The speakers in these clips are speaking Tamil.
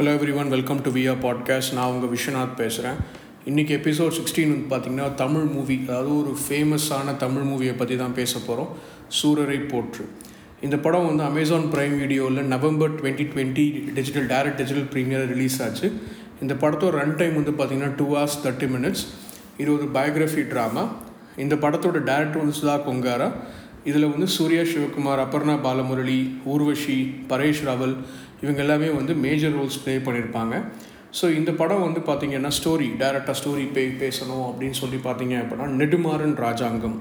Hello everyone welcome to வியா பாட்காஸ்ட் நான் உங்கள் விஸ்வநாத் பேசுகிறேன் இன்றைக்கி எபிசோட் சிக்ஸ்டீன் வந்து பார்த்திங்கன்னா தமிழ் மூவி அதாவது ஒரு ஃபேமஸான தமிழ் மூவியை பற்றி தான் பேச போகிறோம் சூரரை போற்று. இந்த படம் வந்து அமேசான் ப்ரைம் வீடியோவில் November twenty twenty digital direct digital premiere release ஆச்சு. இந்த படத்தோட ரன் டைம் வந்து பார்த்திங்கன்னா டூ ஹவர்ஸ் தேர்ட்டி மினிட்ஸ் இது ஒரு பயோகிராஃபி ட்ராமா இந்த படத்தோட டேரக்டர் வந்து சுதா கொங்காரா. இதில் வந்து சூர்யா சிவகுமார் அபர்ணா பாலமுரளி ஊர்வஷி பரேஷ் ராவல் இவங்க எல்லாமே வந்து மேஜர் ரோல்ஸ் ப்ளே பண்ணியிருப்பாங்க. ஸோ இந்த படம் வந்து பார்த்திங்கன்னா ஸ்டோரி டேரெக்டாக ஸ்டோரி பே பேசணும் அப்படின்னு சொல்லி பார்த்தீங்க அப்படின்னா நெடுமாறன் ராஜாங்கம்.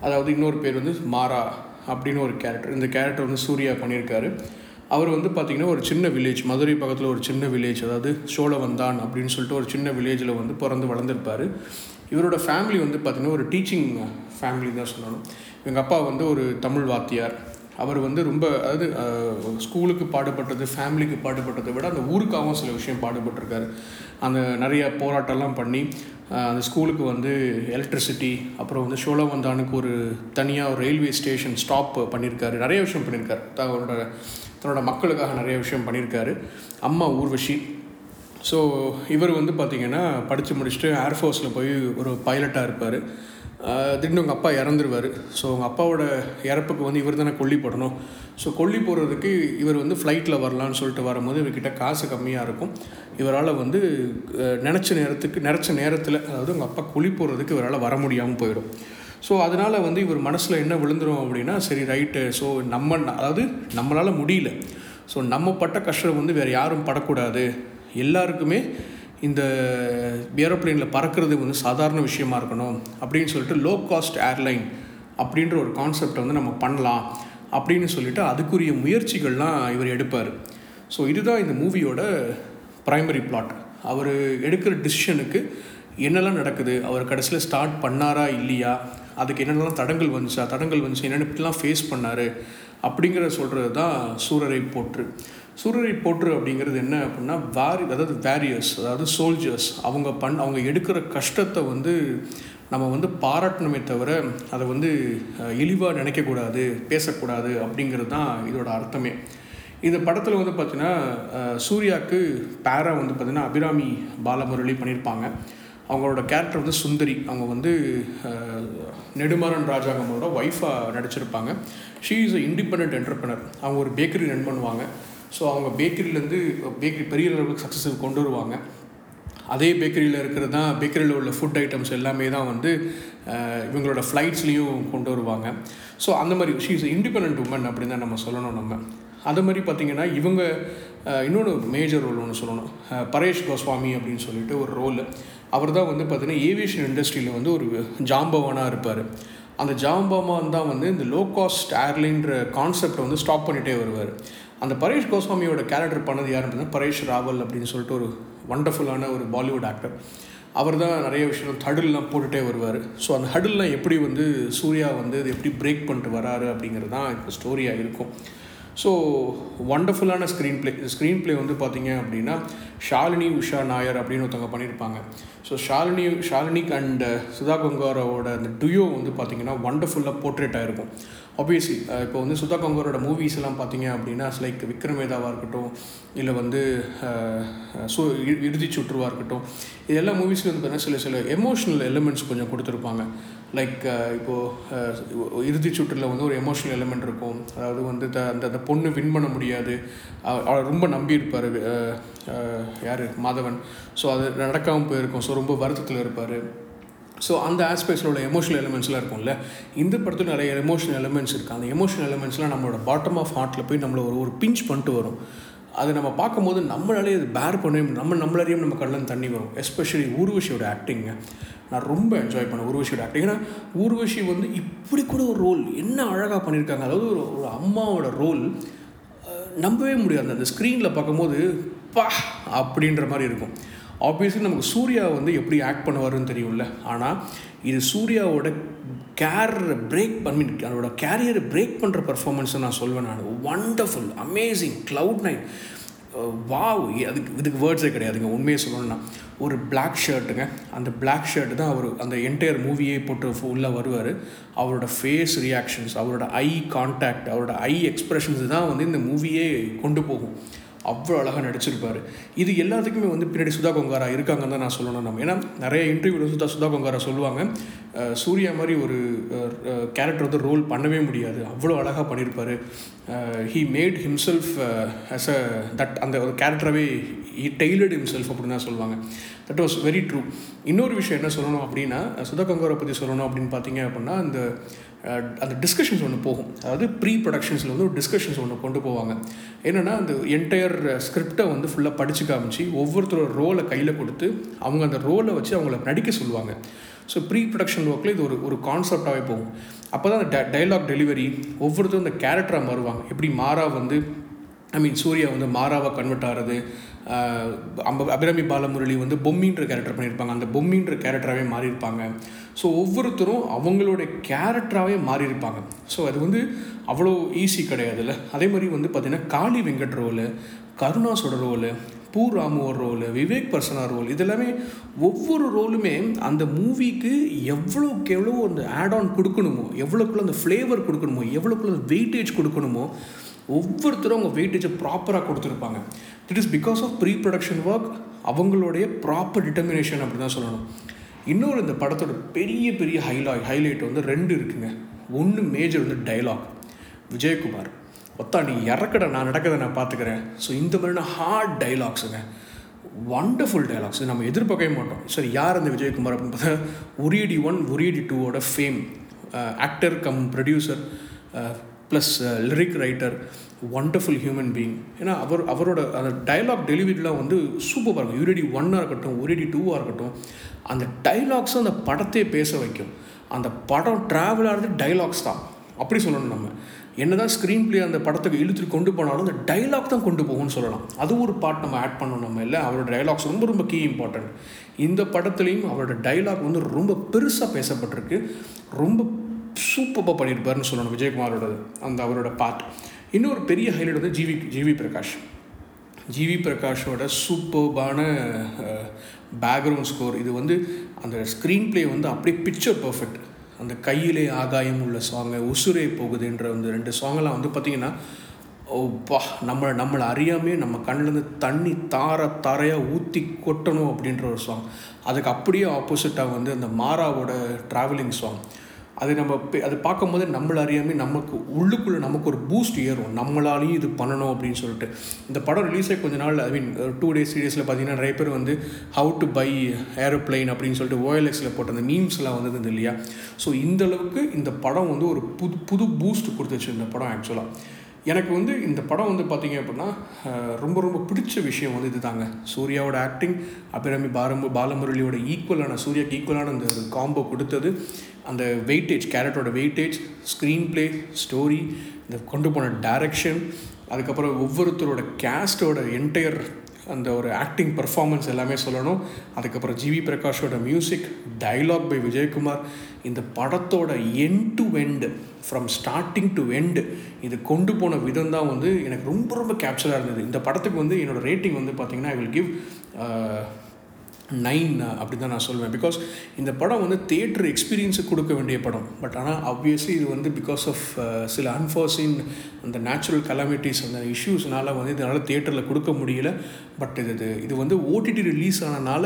அதாவது இன்னொரு பேர் வந்து மாரா அப்படின்னு ஒரு கேரக்டர் இந்த கேரக்டர் வந்து சூர்யா பண்ணியிருக்காரு. அவர் வந்து பார்த்திங்கன்னா ஒரு சின்ன வில்லேஜ் மதுரை பக்கத்தில் ஒரு சின்ன வில்லேஜ் அதாவது சோழவந்தான் அப்படின்னு சொல்லிட்டு ஒரு சின்ன வில்லேஜில் வந்து பிறந்து வளர்ந்துருப்பார். இவரோட ஃபேமிலி வந்து பார்த்திங்கன்னா ஒரு டீச்சிங் ஃபேமிலி தான் சொல்லணும். எங்கள் அப்பா வந்து ஒரு தமிழ் வாத்தியார். அவர் வந்து ரொம்ப அதாவது ஸ்கூலுக்கு பாடுபட்டது ஃபேமிலிக்கு பாடுபட்டதை விட அந்த ஊருக்காகவும் சில விஷயம் பாடுபட்டிருக்காரு. அந்த நிறைய போராட்டம்லாம் பண்ணி அந்த ஸ்கூலுக்கு வந்து எலக்ட்ரிசிட்டி அப்புறம் வந்து சோழவந்தானுக்கு ஒரு தனியாக ஒரு ரயில்வே ஸ்டேஷன் ஸ்டாப் பண்ணியிருக்காரு நிறைய விஷயம் பண்ணியிருக்காரு தன்னோட தன்னோட மக்களுக்காக நிறைய விஷயம் பண்ணியிருக்காரு அம்மா ஊர்வஷி ஸோ இவர் வந்து பார்த்திங்கன்னா படித்து முடிச்சுட்டு ஏர்ஃபோர்ஸில் போய் ஒரு பைலட்டாக இருப்பார். திடீர்னு உங்கள் அப்பா இறந்துருவார். ஸோ உங்கள் அப்பாவோட இறப்புக்கு வந்து இவர் தானே கொல்லி போடணும். ஸோ கொல்லி போடுறதுக்கு இவர் வந்து ஃப்ளைட்டில் வரலான்னு சொல்லிட்டு வரும்போது இவர்கிட்ட காசு கம்மியாக இருக்கும். இவரால் வந்து நினச்ச நேரத்துக்கு நினச்ச நேரத்தில் அதாவது உங்கள் அப்பா கொல்லி போடுறதுக்கு இவரால் வர முடியாமல் போயிடும். ஸோ அதனால் வந்து இவர் மனசில் என்ன விழுந்துரும் அப்படின்னா சரி ரைட்டு ஸோ நம்ம அதாவது நம்மளால் முடியல. ஸோ நம்ம பட்ட கஷ்டம் வந்து வேறு யாரும் படக்கூடாது. எல்லாருக்குமே இந்த ஏரோப்ளேனில் பறக்கிறது வந்து சாதாரண விஷயமா இருக்கணும் அப்படின்னு சொல்லிட்டு லோ காஸ்ட் ஏர்லைன் அப்படின்ற ஒரு கான்செப்டை வந்து நம்ம பண்ணலாம் அப்படின்னு சொல்லிட்டு அதுக்குரிய முயற்சிகள்லாம் இவர் எடுப்பார். ஸோ இதுதான் இந்த மூவியோட ப்ரைமரி பிளாட் அவர் எடுக்கிற டிசிஷனுக்கு என்னெல்லாம் நடக்குது? அவர் கடைசியில் ஸ்டார்ட் பண்ணாரா இல்லையா? அதுக்கு என்னென்னலாம் தடங்கள் வந்துச்சா? தடங்கள் வந்துச்சு என்னென்ன இப்படிலாம் ஃபேஸ் பண்ணார்? அப்படிங்கிற சொல்கிறது தான் சூரரை போற்று. சூரரை போற்று அப்படிங்கிறது என்ன அப்படின்னா வேரி அதாவது வேரியர்ஸ் அதாவது சோல்ஜர்ஸ் அவங்க பண் அவங்க எடுக்கிற கஷ்டத்தை வந்து நம்ம வந்து பாராட்டணுமே தவிர அதை வந்து இழிவாக நினைக்கக்கூடாது பேசக்கூடாது அப்படிங்கிறது தான் இதோட அர்த்தமே. இந்த படத்தில் வந்து பார்த்திங்கன்னா சூர்யாவுக்கு பேரா வந்து பார்த்திங்கன்னா அபிராமி பாலமுரளி பண்ணியிருப்பாங்க அவங்களோட கேரக்டர் வந்து சுந்தரி. அவங்க வந்து நெடுமாறன் ராஜாங்கமோட ஒய்ஃபாக நடிச்சிருப்பாங்க. She is a independent entrepreneur அவங்க ஒரு பேக்கரி ரன் பண்ணுவாங்க. ஸோ அவங்க பேக்கரியிலேருந்து பேக்கரி பெரிய அளவுக்கு சக்ஸஸ் கொண்டு வருவாங்க. அதே பேக்கரியில் இருக்கிறது தான் பேக்கரியில் உள்ள ஃபுட் ஐட்டம்ஸ் எல்லாமே தான் வந்து இவங்களோட ஃப்ளைட்ஸ்லேயும் கொண்டு வருவாங்க. ஸோ அந்த மாதிரி ஷீ இஸ் இண்டிபெண்ட் உமன் அப்படின்னு தான் நம்ம சொல்லணும் நம்ம. அது மாதிரி பார்த்திங்கன்னா இவங்க இன்னொன்று மேஜர் ரோல் ஒன்று சொல்லணும். பரேஷ் கோஸ்வாமி அப்படின்னு சொல்லிட்டு ஒரு ரோல் அவர் தான் வந்து பார்த்திங்கன்னா ஏவியேஷன் இண்டஸ்ட்ரியில் வந்து ஒரு ஜாம்பவானாக இருப்பார். அந்த ஜாம்பாமான் தான் வந்து இந்த லோ காஸ்ட் ஏர்லைன்ற கான்செப்டை வந்து ஸ்டாப் பண்ணிகிட்டே வருவார். அந்த பரேஷ் கோஸ்வாமியோட கேரக்டர் பண்ணது யார் அப்படின்னா பரேஷ் ராவல் அப்படின்னு சொல்லிட்டு ஒரு வண்டர்ஃபுல்லான ஒரு பாலிவுட் ஆக்டர் அவர் தான் நிறைய விஷயம் ஹடில்லாம் போட்டுகிட்டே வருவார். ஸோ அந்த ஹடில்லாம் எப்படி வந்து சூர்யா வந்து இது எப்படி பிரேக் பண்ணிட்டு வராரு அப்படிங்கிறது தான் இப்போ ஸ்டோரியாக இருக்கும். ஸோ ஒண்டர்ஃபுல்லான ஸ்க்ரீன் பிளே ஸ்க்ரீன் ப்ளே வந்து பார்த்தீங்க அப்படின்னா ஷாலினி உஷா நாயர் அப்படின்னு ஒருத்தவங்க பண்ணியிருப்பாங்க. ஸோ ஷாலினி ஷாலினிக் அண்ட் சுதா கங்காரோட அந்த டுயோ வந்து பார்த்திங்கன்னா ஒண்டர்ஃபுல்லாக போர்ட்ரேட் ஆகிருக்கும் ஆப்வியஸ்லி இப்போ வந்து சுதா கங்கரோட மூவிஸ் எல்லாம் பார்த்தீங்க அப்படின்னா லைக் விக்ரமேதாவாக இருக்கட்டும் இல்லை வந்து சு இறுதி சுற்றுவாக இருக்கட்டும் இது எல்லா மூவிஸ்லையும் வந்து பார்த்தீங்கன்னா சில சில எமோஷ்னல் எலிமெண்ட்ஸ் கொஞ்சம் கொடுத்துருப்பாங்க. லைக் இப்போது இறுதி சுற்றில் வந்து ஒரு எமோஷ்னல் எலிமெண்ட் இருக்கும். அதாவது வந்து த அந்த அந்த பொண்ணு வின் பண்ண முடியாது. அவளை ரொம்ப நம்பியிருப்பார் யார்? மாதவன். ஸோ அது நடக்காமல் போயிருக்கும். ஸோ ரொம்ப வருத்தத்தில் இருப்பார். ஸோ அந்த ஆஸ்பெக்ட்ஸில் உள்ள எமோஷனல் எலிமெண்ட்ஸ்லாம் இருக்கும்ல. இந்த படத்தில் நிறைய எமோஷனல் எலிமெண்ட்ஸ் இருக்குது அந்த எமோஷனல் எலிமெண்ட்ஸ்லாம் நம்மளோட பாட்டம் ஆஃப் ஹார்ட்டில் போய் நம்மளை ஒரு ஒரு பிஞ்ச் பண்ணிட்டு வரும். அதை நம்ம பார்க்கும்போது நம்மளாலே அது பேர் பண்ணவே நம்ம நம்மளாலேயும் நம்ம கண்ணில் தண்ணி வரும். எஸ்பெஷலி ஊர்வஷியோட ஆக்டிங்க நான் ரொம்ப என்ஜாய் பண்ணேன் ஊர்வஷியோட ஆக்டிங் ஏன்னா ஊர்வஷி வந்து இப்படி கூட ஒரு ரோல் என்ன அழகாக பண்ணியிருக்காங்க அதாவது ஒரு ஒரு அம்மாவோட ரோல் நம்பவே முடியாது. அந்த ஸ்க்ரீனில் பார்க்கும்போது பா! அப்படின்ற மாதிரி இருக்கும். ஆப்வியஸ்லி நமக்கு சூர்யா வந்து எப்படி ஆக்ட் பண்ணுவாருன்னு தெரியும்ல. ஆனால் இது சூர்யாவோட கேர் பிரேக் பண்ணி அதோட கேரியரை பிரேக் பண்ணுற பர்ஃபார்மன்ஸை நான் சொல்வேன் நான். Wonderful amazing cloud nine wow அதுக்கு இதுக்கு வேர்ட்ஸே கிடையாதுங்க. உண்மையை சொல்லணும்னா ஒரு பிளாக் ஷர்ட்டுங்க அந்த பிளாக் ஷர்ட் தான் அவர் அந்த என்டையர் மூவியே போட்டு உள்ளே வருவார். அவரோட ஃபேஸ் ரியாக்ஷன்ஸ் அவரோட ஐ கான்டாக்ட் அவரோட ஐ எக்ஸ்ப்ரெஷன்ஸ் தான் வந்து இந்த மூவியே கொண்டு போகும். அவ்வளோ அழகாக நடிச்சிருப்பார். இது எல்லாத்துக்குமே வந்து பின்னாடி சுதா கொங்காரா இருக்காங்கன்னு தான் நான் சொல்லணும் நம்ம. ஏன்னா நிறைய இன்டர்வியூவில் சுதா சுதா கொங்காரா சொல்லுவாங்க. சூர்யா மாதிரி ஒரு கேரக்டர் வந்து ரோல் பண்ணவே முடியாது. அவ்வளோ அழகாக பண்ணியிருப்பார் he made himself as a that அந்த ஒரு கேரக்டராகவே ஹி டெய்லர்டு ஹிம்செல்ஃப் அப்படின்னு தான் சொல்லுவாங்க. தட் வாஸ் வெரி ட்ரூ இன்னொரு விஷயம் என்ன சொல்லணும் அப்படின்னா சுதா கொங்காரா பற்றி சொல்லணும் அப்படின்னு பார்த்தீங்க அப்படின்னா அந்த அந்த டிஸ்கஷன்ஸ் ஒன்று போகும். அதாவது ப்ரீ ப்ரொடக்ஷன்ஸில் வந்து ஒரு டிஸ்கஷன்ஸ் ஒன்று கொண்டு போவாங்க. என்னென்னா அந்த என்டையர் ஸ்கிரிப்டை வந்து ஃபுல்லாக படித்து காமிச்சு ஒவ்வொருத்தரோட ரோலை கையில் கொடுத்து அவங்க அந்த ரோலை வச்சு அவங்கள நடிக்க சொல்லுவாங்க. ஸோ ப்ரீ ப்ரொடக்ஷன் ஒர்க்கில் இது ஒரு ஒரு கான்செப்டாகவே போகும். அப்போ தான் அந்த டைலாக் டெலிவரி ஒவ்வொருத்தரும் அந்த கேரக்டராக மாறுவாங்க. எப்படி மாறா வந்து ஐ மீன் சூர்யா வந்து மாறாவாக கன்வெர்ட் ஆகிறது அம்ப அபிராமி பாலமுரளி வந்து பொம்மின்ற கேரக்டர் பண்ணியிருப்பாங்க. அந்த பொம்மின்ற கேரக்டராகவே மாறியிருப்பாங்க. ஸோ ஒவ்வொருத்தரும் அவங்களோட கேரக்டராகவே மாறியிருப்பாங்க. ஸோ அது வந்து அவ்வளோ ஈஸி கிடையாதுல்ல அதே மாதிரி வந்து பார்த்திங்கன்னா காளி வெங்கட் ரோலு கருணாசோட ரோலு பூ ராமுவோட ரோலு விவேக் பர்சனா ரோல் இதெல்லாமே ஒவ்வொரு ரோலுமே அந்த மூவிக்கு எவ்வளோக்கு எவ்வளோ அந்த ஆட் ஆன் கொடுக்கணுமோ எவ்வளோக்குள்ள அந்த ஃப்ளேவர் கொடுக்கணுமோ எவ்வளோக்குள்ள வெயிட்டேஜ் கொடுக்கணுமோ ஒவ்வொருத்தரும் அவங்க வெயிட்டேஜை ப்ராப்பராக கொடுத்துருப்பாங்க. It is because of pre production work அவங்களுடைய ப்ராப்பர் டிட்டர்மினேஷன் அப்படி தான் சொல்லணும். இன்னொரு இந்த படத்தோட பெரிய பெரிய ஹைலாய் ஹைலைட் வந்து ரெண்டு இருக்குங்க. ஒன்று மேஜர் வந்து டைலாக் விஜயகுமார் ஒத்தா நீ இறக்கட நான் நடக்கதை நான் பார்த்துக்கிறேன் ஸோ இந்த மாதிரியான ஹார்ட் டைலாக்ஸுங்க வண்டர்ஃபுல் டைலாக்ஸ் நம்ம எதிர்பார்க்கவே மாட்டோம். சரி யார் அந்த விஜயகுமார் அப்படின்னு பார்த்தா உரியடி ஒன் உரியடி டூவோட fame actor cum producer plus lyric writer wonderful human being ஏன்னா அவர் அவரோட அந்த டைலாக் டெலிவரிலாம் வந்து சூப்பராக இருக்கும். யூரிடி ஒன்னாக இருக்கட்டும் உரியடி டூவாக இருக்கட்டும் அந்த டைலாக்ஸும் அந்த படத்தையே பேச வைக்கும். அந்த படம் ட்ராவல் ஆகிறது டைலாக்ஸ் தான். அப்படி சொல்லணும் நம்ம. என்ன தான் ஸ்க்ரீன் பிளே அந்த படத்துக்கு இழுத்துட்டு கொண்டு போனாலும் அந்த டைலாக் தான் கொண்டு போகும்னு சொல்லலாம். அது ஒரு பார்ட் நம்ம ஆட் பண்ணணும் நம்ம இல்லை. அவரோட டைலாக்ஸ் ரொம்ப ரொம்ப கீ இம்பார்ட்டன்ட் இந்த படத்துலையும் அவரோட டைலாக் வந்து ரொம்ப பெருசாக பேசப்பட்டிருக்கு. ரொம்ப சூப்பராக பண்ணியிருப்பாருன்னு சொல்லணும் விஜயகுமாரோட அந்த அவரோட பார்ட் இன்னொரு பெரிய ஹைலைட் வந்து ஜிவி ஜிவி பிரகாஷ். ஜிவி பிரகாஷோட சூப்பர்பான பேக்ரவுண்ட் ஸ்கோர் இது வந்து அந்த ஸ்க்ரீன் ப்ளே வந்து அப்படியே பிக்சர் பர்ஃபெக்ட் அந்த கையிலே ஆகாயம் உள்ள சாங்கு உசுரே போகுதுன்ற அந்த ரெண்டு சாங்கெல்லாம் வந்து பார்த்திங்கன்னா ஓப்பா நம்மளை நம்மளை அறியாமே நம்ம கண்ணிலேருந்து தண்ணி தார தாரையாக ஊற்றி கொட்டணும் அப்படின்ற ஒரு சாங் அதுக்கு அப்படியே ஆப்போசிட்டாக வந்து அந்த மாராவோட ட்ராவலிங் சாங் அது நம்ம பே- அது பார்க்கும்போது நம்மளை அறியாமல் நமக்கு உள்ளுக்குள்ளே நமக்கு ஒரு பூஸ்ட் ஏறும். நம்மளாலையும் இது பண்ணணும் அப்படின்னு சொல்லிட்டு. இந்த படம் ரிலீஸ் ஆகி கொஞ்ச நாள் I mean two days three டேஸில் பார்த்தீங்கன்னா நிறைய பேர் வந்து ஹவு டு பை ஏரோப்ளைன் அப்படின்னு சொல்லிட்டு ஓஎல்எக்ஸில் போட்ட அந்த மீம்ஸ்லாம் வந்தது இல்லையா? ஸோ இந்த அளவுக்கு இந்த படம் வந்து ஒரு புது புது பூஸ்ட் கொடுத்துச்சு இந்த படம் ஆக்சுவலாக எனக்கு வந்து இந்த படம் வந்து பார்த்தீங்க அப்படின்னா ரொம்ப ரொம்ப பிடிச்ச விஷயம் வந்து இதுதாங்க. சூர்யாவோட ஆக்டிங் அபிராமி பாரம்பு பாலமுரளியோட ஈக்குவலான சூர்யாக்கு ஈக்குவலான அந்த காம்போ கொடுத்தது. அந்த வெயிட்டேஜ் கேரக்டரோட வெயிட்டேஜ் ஸ்க்ரீன் ப்ளே ஸ்டோரி இந்த கொண்டு போன டைரக்ஷன் அதுக்கப்புறம் ஒவ்வொருத்தரோட கேஸ்டோட என்டையர் அந்த ஒரு ஆக்டிங் பர்ஃபார்மன்ஸ் எல்லாமே சொல்லணும். அதுக்கப்புறம் ஜிவி பிரகாஷோட மியூசிக் டைலாக் பை விஜயகுமார் இந்த படத்தோட end to end from starting to end இது கொண்டு போன விதம் தான் வந்து எனக்கு ரொம்ப ரொம்ப கேப்சராக இருந்தது. இந்த படத்துக்கு வந்து என்னோடய ரேட்டிங் வந்து பார்த்திங்கன்னா I will give nine uh, அப்படி தான் நான் சொல்லுவேன் பிகாஸ் இந்த படம் வந்து தேட்டர் எக்ஸ்பீரியன்ஸுக்கு கொடுக்க வேண்டிய படம். பட் ஆனால் ஆப்வியஸ்லி இது வந்து பிகாஸ் ஆஃப் uh, சில அன்ஃபார்சின் அந்த நேச்சுரல் கலாமிட்டிஸ் அந்த இஷ்யூஸ்னால வந்து இதனால் தேட்டரில் கொடுக்க முடியல. பட் இது இது இது வந்து ஓடிடி ரிலீஸ் ஆனனால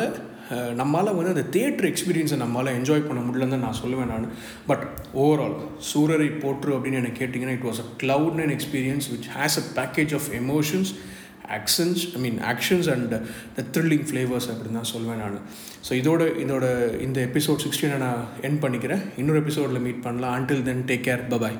uh, நம்மளால் வந்து அந்த தேட்டர் எக்ஸ்பீரியன்ஸை நம்மளால் என்ஜாய் பண்ண முடியலன்னு தான் நான் சொல்லுவேன் நான். பட் ஓவரால் சூரரை போற்று அப்படின்னு எனக்கு கேட்டிங்கன்னா it was a cloud nine experience which has a package of emotions actions I mean actions and the thrilling flavours அப்படின்னு தான் சொல்லுவேன் நான். ஸோ இதோட இதோட இந்த எபிசோட் சிக்ஸ்டீனை நான் என் பண்ணிக்கிறேன். இன்னொரு எபிசோடில் மீட் பண்ணலாம். Until then take care bye bye